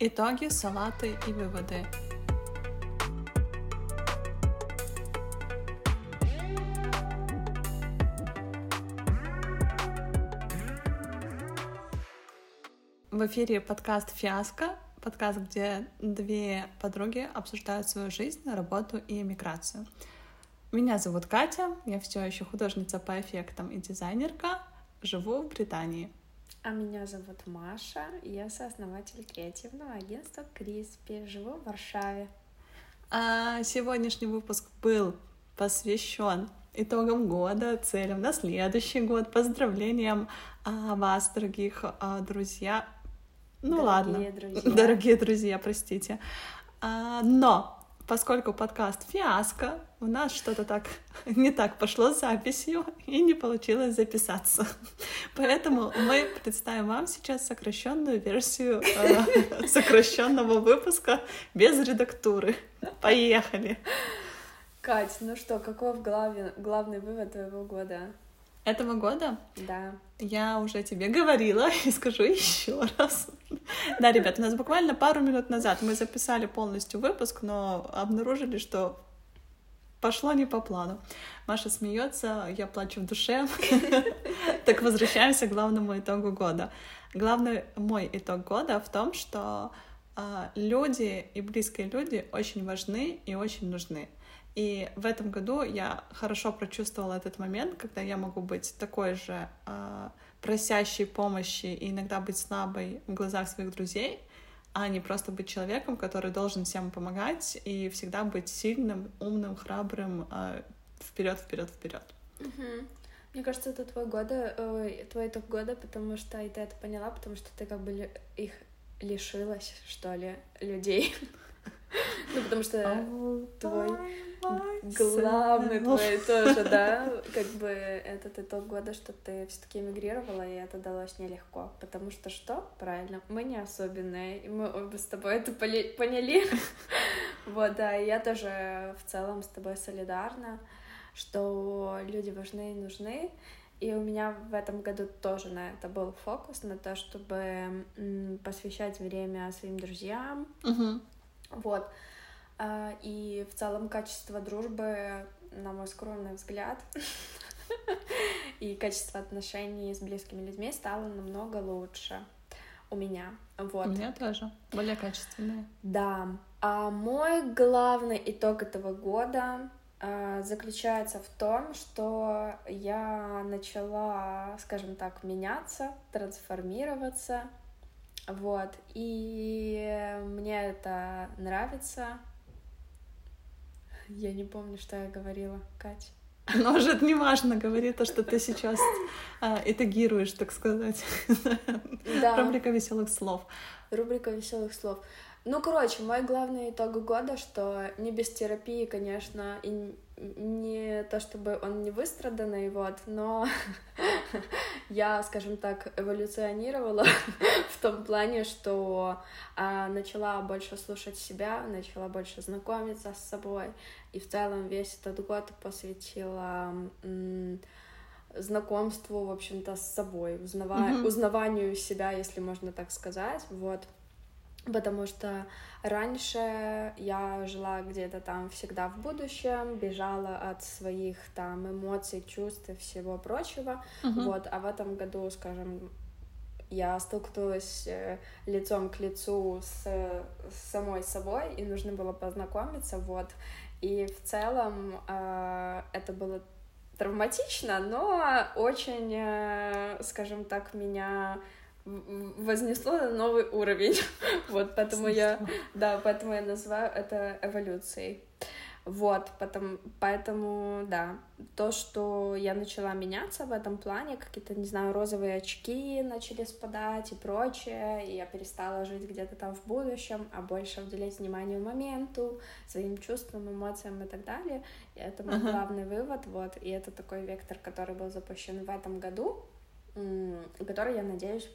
Итоги, салаты и выводы. В эфире подкаст «Фиаско», подкаст, где две подруги обсуждают свою жизнь, работу и эмиграцию. Меня зовут Катя, я все еще художница по эффектам и дизайнерка, живу в Британии. А меня зовут Маша, я сооснователь креативного агентства Криспи, живу в Варшаве. А сегодняшний выпуск был посвящен итогам года, целям на следующий год, поздравлениям а, вас, дорогих а, друзья. Ну Дорогие ладно, друзья. дорогие друзья, простите. А, но поскольку подкаст фиаско, у нас что-то так не так пошло с записью и не получилось записаться. Поэтому мы представим вам сейчас сокращенную версию э, сокращенного выпуска без редактуры. Поехали! Кать, ну что, каков главный, главный вывод твоего года? Этого года Да. я уже тебе говорила и скажу еще раз. Да, ребят, у нас буквально пару минут назад мы записали полностью выпуск, но обнаружили, что пошло не по плану. Маша смеется, я плачу в душе. Так возвращаемся к главному итогу года. Главный мой итог года в том, что а, люди и близкие люди очень важны и очень нужны. И в этом году я хорошо прочувствовала этот момент, когда я могу быть такой же а, просящей помощи и иногда быть слабой в глазах своих друзей, а не просто быть человеком, который должен всем помогать и всегда быть сильным, умным, храбрым, вперед, вперед, вперед. Мгм. Мне кажется, это твой года, ой, твой итог года, потому что и ты это поняла, потому что ты как бы их лишилась, что ли, людей. Ну, потому что твой главный твой тоже, да, как бы этот итог года, что ты все-таки эмигрировала, и это далось нелегко. Потому что что? Правильно, мы не особенные, и мы обе с тобой это поняли. Вот, да, и я тоже в целом с тобой солидарна, что люди важны и нужны. И у меня в этом году тоже на это был фокус, на то, чтобы посвящать время своим друзьям, Мгм. Вот. А, И в целом качество дружбы, на мой скромный взгляд, и качество отношений с близкими людьми стало намного лучше у меня. У Вот. меня тоже. Более качественные. Да. А мой главный итог этого года а, заключается в том, что я начала, скажем так, меняться, трансформироваться. Вот. И мне это нравится. Я не помню, что я говорила, Кать. Но уже это не важно, говори то, что ты сейчас а, этагируешь, так сказать. Да. Рубрика веселых слов. Рубрика веселых слов. Ну, короче, мой главный итог года, что не без терапии, конечно, и не то чтобы он не выстраданный, вот, но я, скажем так, эволюционировала в том плане, что а, начала больше слушать себя, начала больше знакомиться с собой, и в целом весь этот год посвятила м, знакомству, в общем-то, с собой, узнава- Мгм. узнаванию себя, если можно так сказать, вот. Потому что раньше я жила где-то там всегда в будущем, бежала от своих там эмоций, чувств и всего прочего. Мгм. Вот, а в этом году, скажем, я столкнулась э, лицом к лицу с, с самой собой, и нужно было познакомиться, вот. И в целом э, это было травматично, но очень, э, скажем так, меня вознесло на новый уровень. Вот, поэтому я, да, поэтому я называю это эволюцией. Вот, потом, поэтому, да, то, что я начала меняться в этом плане, какие-то, не знаю, розовые очки начали спадать и прочее, и я перестала жить где-то там в будущем, а больше уделять внимание моменту, своим чувствам, эмоциям и так далее. И это мой Ага. главный вывод, вот, и это такой вектор, который был запущен в этом году, который, я надеюсь,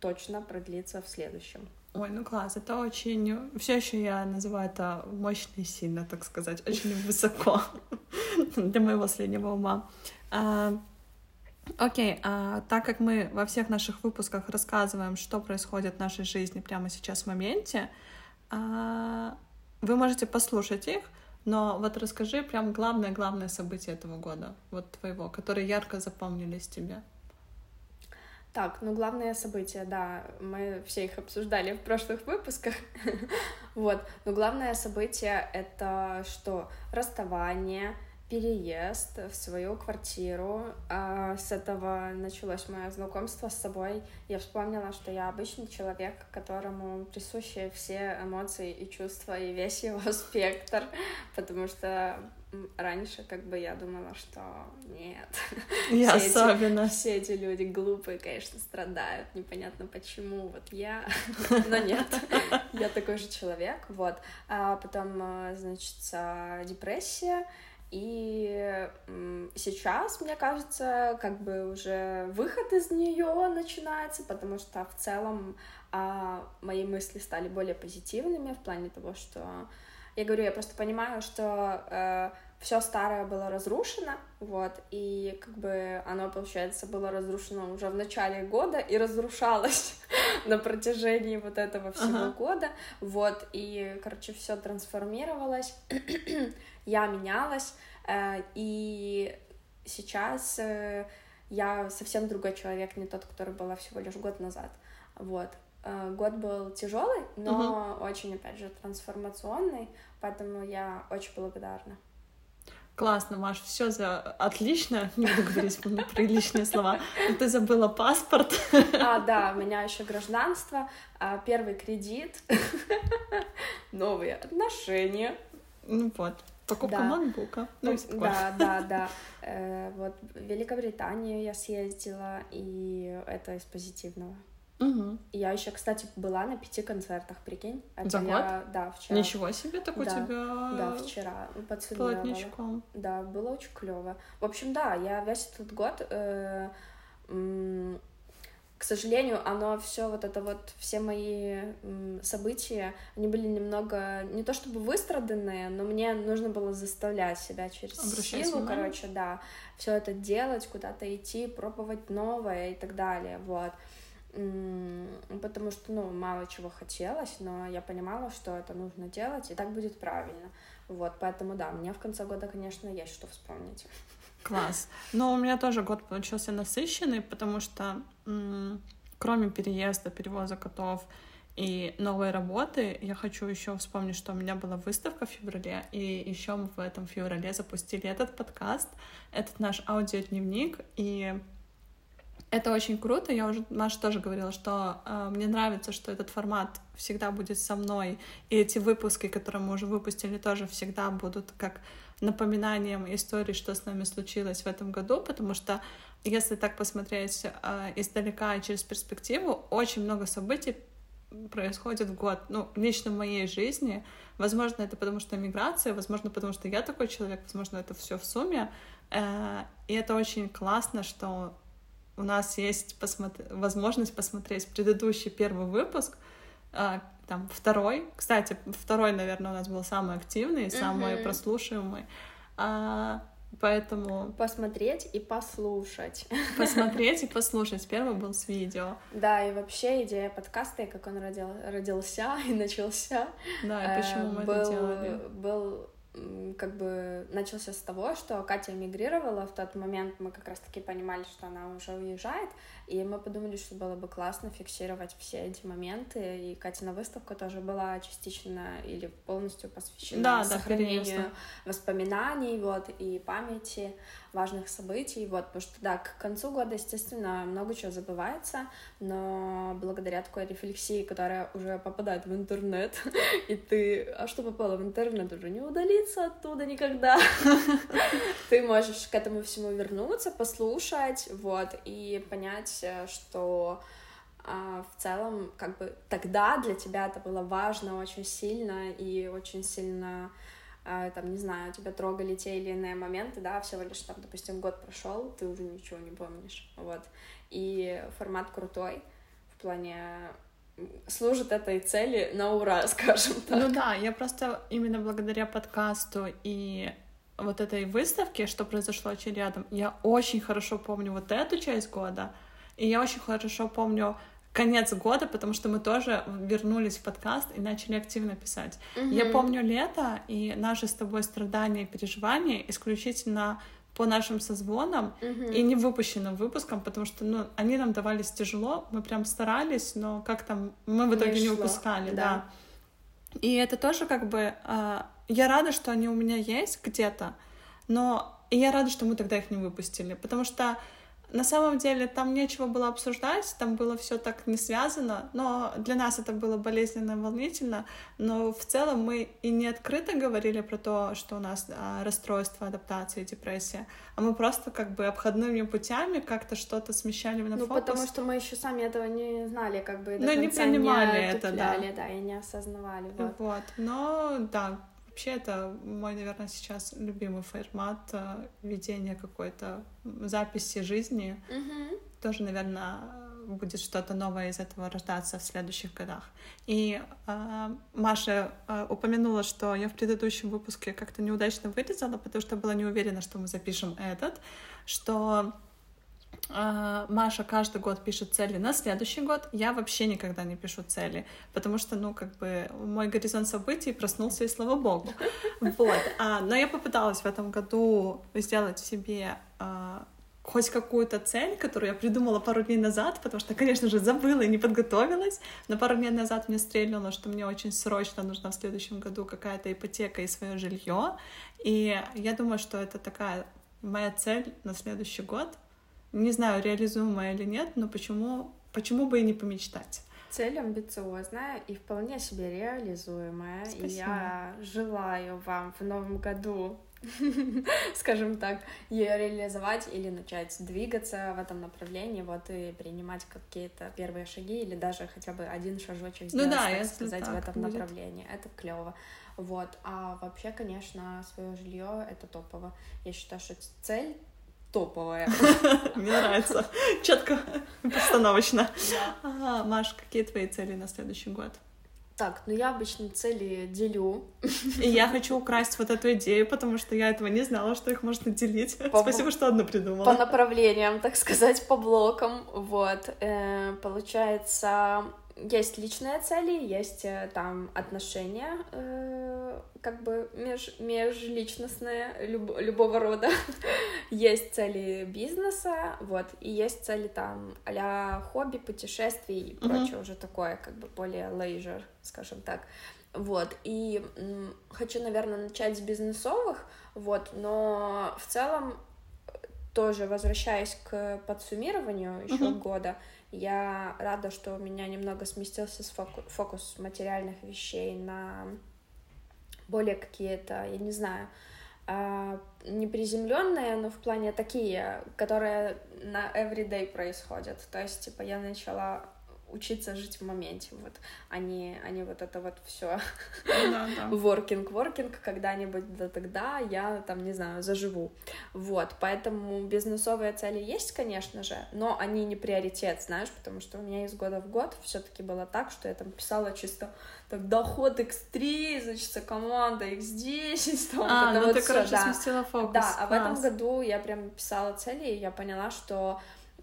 точно продлится в следующем. Ой, ну класс, это очень... Все еще я называю это мощно и сильно, так сказать, очень высоко для моего среднего ума. А, Окей, а так как мы во всех наших выпусках рассказываем, что происходит в нашей жизни прямо сейчас в моменте, а, вы можете послушать их, но вот расскажи прям главное-главное событие этого года, вот твоего, которые ярко запомнились тебе. Так, ну главное событие, да, мы все их обсуждали в прошлых выпусках. вот, но главное событие это что? Расставание, переезд в свою квартиру. А с этого началось мое знакомство с собой. Я вспомнила, что я обычный человек, которому присущи все эмоции и чувства, и весь его спектр, потому что раньше как бы я думала, что нет. Я все особенно. Эти, все эти люди глупые, конечно, страдают, непонятно почему, вот я, но нет, я такой же человек, вот. А потом, э, значит, депрессия, и сейчас, мне кажется, как бы уже выход из нее начинается, потому что в целом а, мои мысли стали более позитивными в плане того, что я говорю, я просто понимаю, что э, все старое было разрушено, вот, и как бы оно, получается, было разрушено уже в начале года и разрушалось на протяжении вот этого всего uh-huh. года, вот, и, короче, все трансформировалось, я менялась, э, и сейчас э, я совсем другой человек, не тот, который была всего лишь год назад, вот, год был тяжелый, но uh-huh. очень, опять же, трансформационный, поэтому я очень благодарна. Классно, Маш, все за отлично. Не буду говорить ну, приличные слова. Но ты забыла паспорт. А, да, у меня еще гражданство, а, первый кредит, новые отношения. Ну вот, покупка да. макбука. Ну, да, да, да. Э, вот в Великобританию я съездила, и это из позитивного. Угу. Я еще, кстати, была на пяти концертах, прикинь. Это За я, год? Да, вчера. Ничего себе, так у да, тебя... Да, вчера Плотничком. Да, было очень клево. В общем, да, я весь этот год... Э, к сожалению, оно все вот это вот, все мои события, они были немного, не то чтобы выстраданные, но мне нужно было заставлять себя через Обращать силу, внимание. короче, да, все это делать, куда-то идти, пробовать новое и так далее, вот потому что, ну, мало чего хотелось, но я понимала, что это нужно делать, и так будет правильно. Вот, поэтому, да, мне в конце года, конечно, есть что вспомнить. Класс. Но у меня тоже год получился насыщенный, потому что кроме переезда, перевоза котов и новой работы, я хочу еще вспомнить, что у меня была выставка в феврале, и еще мы в этом феврале запустили этот подкаст, этот наш аудиодневник, и это очень круто. Я уже, Маша тоже говорила, что э, мне нравится, что этот формат всегда будет со мной. И эти выпуски, которые мы уже выпустили, тоже всегда будут как напоминанием истории, что с нами случилось в этом году, потому что если так посмотреть э, издалека и через перспективу, очень много событий происходит в год. Ну, лично в моей жизни. Возможно, это потому что миграция, возможно, потому что я такой человек, возможно, это все в сумме. Э, и это очень классно, что у нас есть посмотри, возможность посмотреть предыдущий первый выпуск, а, там второй. Кстати, второй, наверное, у нас был самый активный, mm-hmm. самый прослушиваемый. А, поэтому... Посмотреть и послушать. Посмотреть и послушать. Первый был с видео. Да, и вообще идея подкаста, и как он родил, родился и начался. Да, и почему мы был, это делали. Был как бы начался с того, что Катя мигрировала, в тот момент мы как раз-таки понимали, что она уже уезжает, и мы подумали, что было бы классно фиксировать все эти моменты, и Катина выставка тоже была частично или полностью посвящена да, сохранению да, воспоминаний, вот, и памяти важных событий, вот, потому что, да, к концу года, естественно, много чего забывается, но благодаря такой рефлексии, которая уже попадает в интернет, и ты, а что попало в интернет, уже не удалиться оттуда никогда, ты можешь к этому всему вернуться, послушать, вот, и понять, что а, в целом, как бы тогда для тебя это было важно очень сильно и очень сильно там, не знаю, тебя трогали те или иные моменты, да, всего лишь там, допустим, год прошел, ты уже ничего не помнишь, вот. И формат крутой в плане служит этой цели на ура, скажем так. Ну да, я просто именно благодаря подкасту и вот этой выставки, что произошло очень рядом, я очень хорошо помню вот эту часть года, и я очень хорошо помню конец года, потому что мы тоже вернулись в подкаст и начали активно писать. Mm-hmm. Я помню лето и наши с тобой страдания и переживания исключительно по нашим созвонам mm-hmm. и не выпущенным выпускам, потому что ну, они нам давались тяжело, мы прям старались, но как там мы в итоге не, не выпускали, да. да. И это тоже как бы... Э, я рада, что они у меня есть где-то, но и я рада, что мы тогда их не выпустили, потому что на самом деле там нечего было обсуждать, там было все так не связано, но для нас это было болезненно и волнительно, но в целом мы и не открыто говорили про то, что у нас а, расстройство, адаптация, депрессия, а мы просто как бы обходными путями как-то что-то смещали на ну, фокус. потому что мы еще сами этого не знали, как бы Ну, не принимали не это, да. да, и не осознавали. Вот. вот. Но, да, Вообще это мой, наверное, сейчас любимый формат э, ведения какой-то записи жизни. Mm-hmm. Тоже, наверное, будет что-то новое из этого рождаться в следующих годах. И э, Маша э, упомянула, что я в предыдущем выпуске как-то неудачно вырезала, потому что была не уверена, что мы запишем этот, что Маша каждый год пишет цели на следующий год. Я вообще никогда не пишу цели, потому что, ну, как бы мой горизонт событий проснулся, и слава богу. Вот. А, но я попыталась в этом году сделать себе а, хоть какую-то цель, которую я придумала пару дней назад, потому что, конечно же, забыла и не подготовилась. Но пару дней назад мне стрельнуло, что мне очень срочно нужна в следующем году какая-то ипотека и свое жилье. И я думаю, что это такая моя цель на следующий год — не знаю, реализуемая или нет, но почему, почему бы и не помечтать? Цель амбициозная и вполне себе реализуемая. Спасибо. И я желаю вам в новом году, скажем так, ее реализовать или начать двигаться в этом направлении, вот и принимать какие-то первые шаги или даже хотя бы один шажочек ну сделать, ну, да, так сказать, так в этом будет. направлении. Это клево. Вот. А вообще, конечно, свое жилье это топово. Я считаю, что цель топовая. Мне нравится. Четко, постановочно. Маш, какие твои цели на следующий год? Так, ну я обычно цели делю. И я хочу украсть вот эту идею, потому что я этого не знала, что их можно делить. По, Спасибо, что одну придумала. По направлениям, так сказать, по блокам. Вот. Э, получается, есть личные цели, есть э, там отношения, э, как бы меж, межличностные люб, любого рода, есть цели бизнеса, вот, и есть цели там а хобби, путешествий и прочее mm-hmm. уже такое, как бы более leisure, скажем так. Вот, и м, хочу, наверное, начать с бизнесовых, вот, но в целом тоже возвращаясь к подсуммированию еще mm-hmm. года, я рада, что у меня немного сместился фокус, фокус материальных вещей на более какие-то, я не знаю, а, не приземленные, но в плане такие, которые на everyday происходят. То есть, типа, я начала учиться жить в моменте, вот, а не, а вот это вот все working, working, когда-нибудь да тогда я там, не знаю, заживу, вот, поэтому бизнесовые цели есть, конечно же, но они не приоритет, знаешь, потому что у меня из года в год все-таки было так, что я там писала чисто так, доход X3, значит, команда X10, там, а, ну вот ты, короче, да. сместила фокус. Да, а Класс. в этом году я прям писала цели, и я поняла, что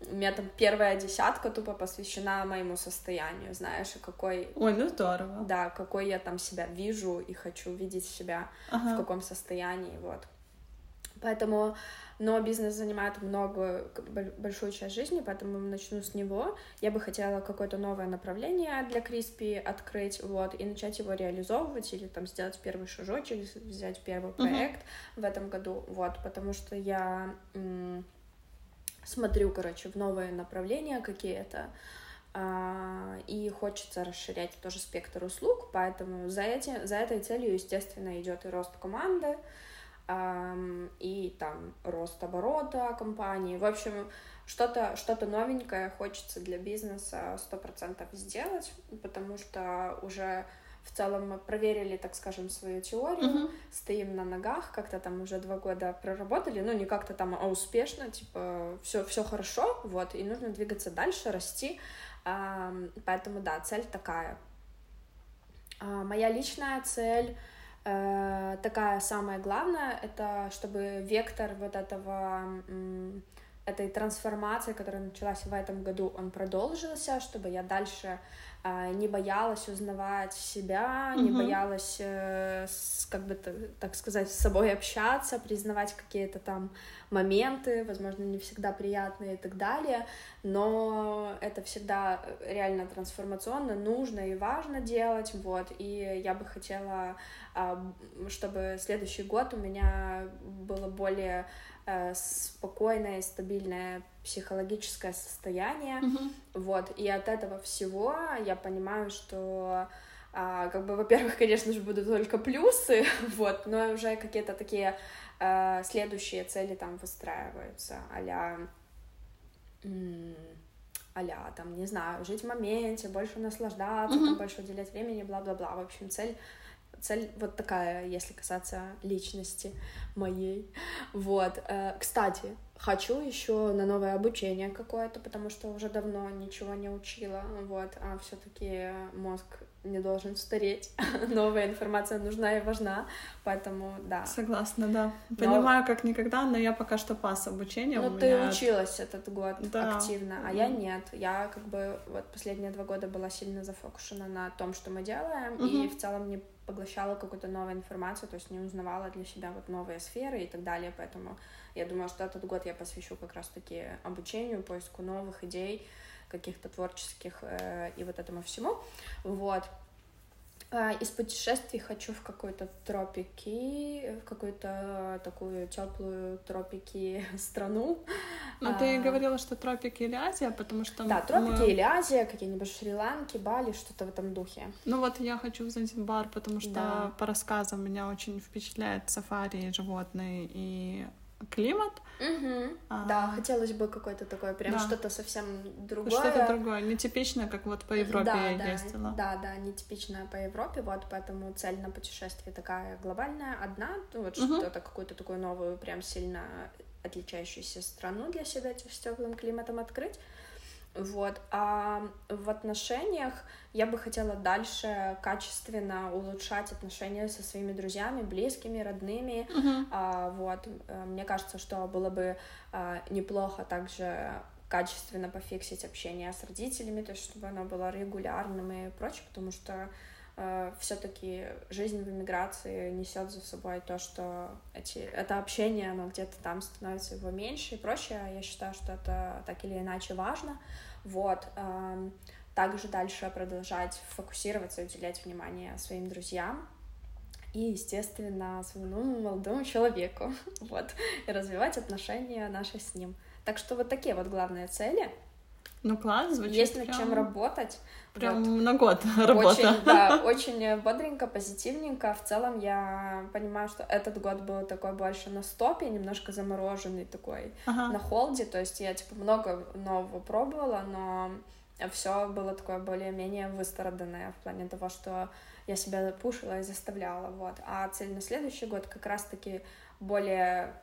у меня там первая десятка тупо посвящена моему состоянию, знаешь, и какой... Ой, ну здорово. Да, какой я там себя вижу и хочу видеть себя ага. в каком состоянии, вот. Поэтому, но бизнес занимает много, большую часть жизни, поэтому начну с него. Я бы хотела какое-то новое направление для Криспи открыть, вот, и начать его реализовывать или там сделать первый шажочек, взять первый проект uh-huh. в этом году, вот, потому что я смотрю, короче, в новые направления какие-то, а, и хочется расширять тоже спектр услуг, поэтому за, эти, за этой целью, естественно, идет и рост команды, и там рост оборота компании. В общем, что-то что новенькое хочется для бизнеса сто процентов сделать, потому что уже в целом мы проверили, так скажем, свою теорию, uh-huh. стоим на ногах, как-то там уже два года проработали, ну не как-то там, а успешно, типа все все хорошо, вот, и нужно двигаться дальше, расти, поэтому да, цель такая. А, моя личная цель Э, такая самая главная, это чтобы вектор вот этого этой трансформации, которая началась в этом году, он продолжился, чтобы я дальше э, не боялась узнавать себя, mm-hmm. не боялась, э, с, как бы так сказать, с собой общаться, признавать какие-то там моменты, возможно, не всегда приятные и так далее, но это всегда реально трансформационно, нужно и важно делать, вот, и я бы хотела, э, чтобы следующий год у меня было более спокойное, стабильное психологическое состояние, mm-hmm. вот, и от этого всего я понимаю, что а, как бы, во-первых, конечно же, будут только плюсы, вот, но уже какие-то такие а, следующие цели там выстраиваются, а-ля, а там, не знаю, жить в моменте, больше наслаждаться, mm-hmm. там, больше уделять времени, бла-бла-бла, в общем, цель цель вот такая, если касаться личности моей. Вот. Э, кстати, хочу еще на новое обучение какое-то, потому что уже давно ничего не учила, вот, а все-таки мозг не должен стареть, новая информация нужна и важна, поэтому да. Согласна, да. Понимаю, но... как никогда, но я пока что пас обучением. Ну, ты меня... училась этот год да. активно, а mm я нет. Я как бы вот последние два года была сильно зафокушена на том, что мы делаем, mm-hmm. и в целом не поглощала какую-то новую информацию, то есть не узнавала для себя вот новые сферы и так далее, поэтому я думаю, что этот год я посвящу как раз-таки обучению, поиску новых идей, каких-то творческих э, и вот этому всему, вот. А, из путешествий хочу в какой-то тропики, в какую-то такую теплую тропики страну. Ну, ты а, говорила, что тропики или Азия, потому что... Да, тропики мы... или Азия, какие-нибудь Шри-Ланки, Бали, что-то в этом духе. Ну вот я хочу в Занзибар, потому что да. по рассказам меня очень впечатляет сафари, животные и климат. Угу. А... Да, хотелось бы какой-то такой, прям да. что-то совсем другое. Что-то другое, нетипичное, как вот по Европе да, я да, ездила. Да, да, нетипичное по Европе, вот поэтому цель на путешествие такая глобальная, одна, ну, вот угу. что-то, какую-то такую новую, прям сильно отличающуюся страну для себя с теплым климатом открыть. Вот. А в отношениях я бы хотела дальше качественно улучшать отношения со своими друзьями, близкими, родными. Uh-huh. А, вот. Э, мне кажется, что было бы а, неплохо также качественно пофиксить общение с родителями, то есть чтобы оно было регулярным и прочее, потому что э, все-таки жизнь в эмиграции несет за собой то, что эти, это общение, оно где-то там становится его меньше и прочее. Я считаю, что это так или иначе важно. Вот. Также дальше продолжать фокусироваться и уделять внимание своим друзьям, и, естественно, своему молодому человеку, вот, и развивать отношения наши с ним. Так что вот такие вот главные цели. Ну, класс, звучит Есть над чем работать. Прям вот. на год работа. Очень, да, очень бодренько, позитивненько. В целом я понимаю, что этот год был такой больше на стопе, немножко замороженный такой, ага. на холде. То есть я, типа, много нового пробовала, но все было такое более-менее выстраданное в плане того, что я себя пушила и заставляла, вот. А цель на следующий год как раз-таки более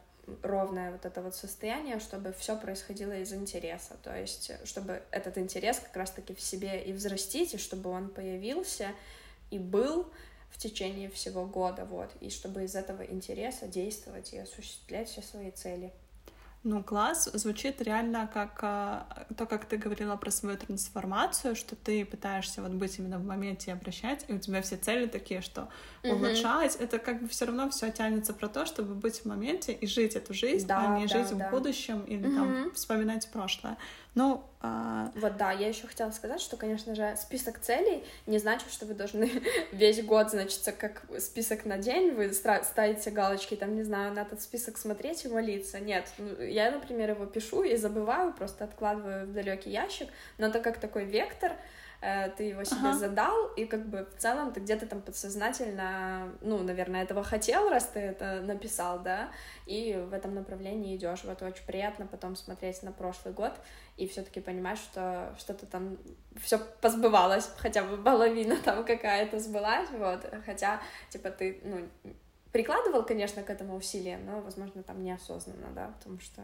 ровное вот это вот состояние, чтобы все происходило из интереса, то есть чтобы этот интерес как раз-таки в себе и взрастить, и чтобы он появился и был в течение всего года, вот, и чтобы из этого интереса действовать и осуществлять все свои цели. Ну, класс. Звучит реально как а, то, как ты говорила про свою трансформацию, что ты пытаешься вот быть именно в моменте и обращать, и у тебя все цели такие, что улучшать. Это как бы все равно все тянется про то, чтобы быть в моменте и жить эту жизнь, да, а не да, жить да. в будущем или угу. там вспоминать прошлое. Ну, а... вот да, я еще хотела сказать, что, конечно же, список целей не значит, что вы должны весь год, значит, как список на день, вы ставите галочки, там, не знаю, на этот список смотреть и молиться. Нет, ну, я, например, его пишу и забываю, просто откладываю в далекий ящик, но это как такой вектор, ты его себе ага. задал, и как бы в целом ты где-то там подсознательно, ну, наверное, этого хотел, раз ты это написал, да, и в этом направлении идешь. Вот очень приятно потом смотреть на прошлый год и все-таки понимать, что что-то там все позбывалось, хотя бы половина там какая-то сбылась, вот, хотя, типа, ты, ну, прикладывал, конечно, к этому усилия, но, возможно, там неосознанно, да, потому что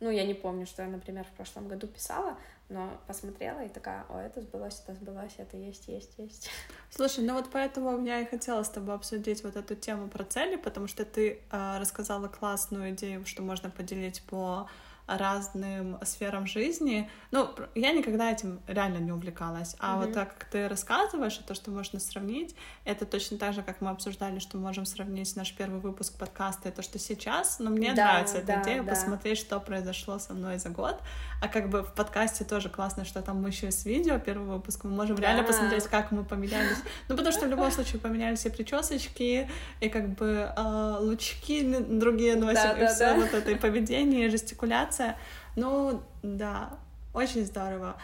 Ну, я не помню, что я, например, в прошлом году писала, но посмотрела и такая, о, это сбылось, это сбылось, это есть, есть, есть. Слушай, ну вот поэтому я и хотела с тобой обсудить вот эту тему про цели, потому что ты э, рассказала классную идею, что можно поделить по разным сферам жизни. Ну, я никогда этим реально не увлекалась. А mm-hmm. вот так как ты рассказываешь, и то, что можно сравнить, это точно так же, как мы обсуждали, что можем сравнить наш первый выпуск подкаста и то, что сейчас. Но мне да, нравится да, эта идея да. посмотреть, что произошло со мной за год. А как бы в подкасте тоже классно, что там мы еще с видео первый выпуск, мы можем да. реально посмотреть, как мы поменялись. Ну, потому что в любом случае поменялись и причесочки, и как бы э, лучки другие носим, да, и да, все да. вот это, и поведение, и жестикуляция информация. Ну, да, очень здорово.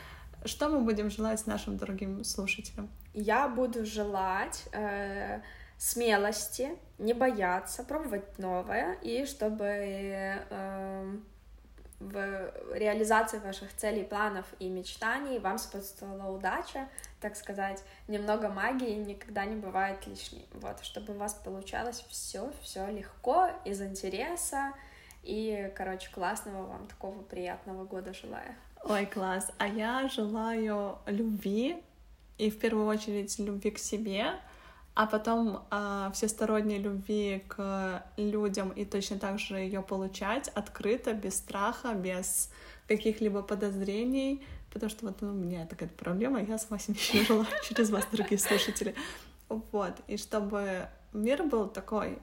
Что мы будем желать нашим дорогим слушателям? Я буду желать э, смелости, не бояться, пробовать новое, и чтобы э, в реализации ваших целей, планов и мечтаний вам сопутствовала удача, так сказать, немного магии никогда не бывает лишней. Вот, чтобы у вас получалось все, все легко, из интереса, и, короче, классного вам такого приятного года желаю. Ой, класс. А я желаю любви, и в первую очередь любви к себе, а потом э, всесторонней любви к людям и точно так же ее получать открыто, без страха, без каких-либо подозрений, потому что вот ну, у меня такая проблема, я с вас не жила через вас, дорогие слушатели. Вот, и чтобы мир был такой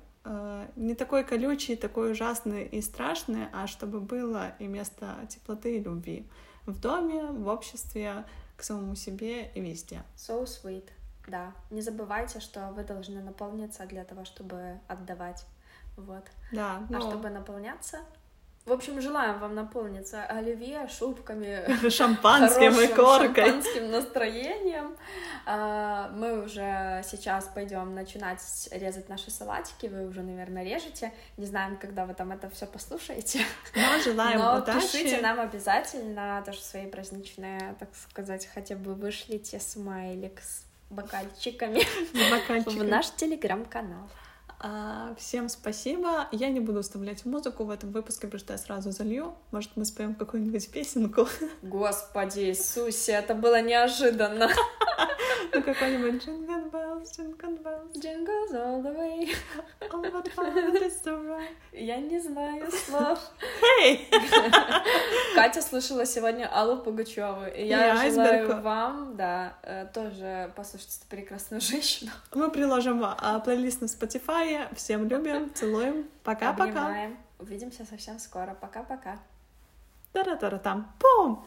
не такой колючий, такой ужасный и страшный, а чтобы было и место теплоты и любви в доме, в обществе, к самому себе и везде. So sweet, да. Не забывайте, что вы должны наполниться для того, чтобы отдавать. Вот. Да. А но... чтобы наполняться, в общем, желаем вам наполниться оливье, шубками, шампанским и коркой. шампанским настроением. А, мы уже сейчас пойдем начинать резать наши салатики. Вы уже, наверное, режете. Не знаем, когда вы там это все послушаете. Но желаем Но удачи. пишите нам обязательно тоже свои праздничные, так сказать, хотя бы вышлите смайлик с бокальчиками, с бокальчиками. в наш телеграм-канал. А, всем спасибо. Я не буду вставлять музыку в этом выпуске, потому что я сразу залью. Может, мы споем какую-нибудь песенку. Господи Иисусе, это было неожиданно. Ну, какой-нибудь bells, jingle bells. Jingles all the way. Oh, what fun it is to ride. Я не знаю слов. Hey! Катя слушала сегодня Аллу Пугачеву. И я yeah, желаю вам, да, э, тоже послушать эту прекрасную женщину. Мы приложим а, плейлист на Spotify. Всем любим, целуем. Пока-пока. Увидимся совсем скоро. Пока-пока. Тара-тара там. Пум!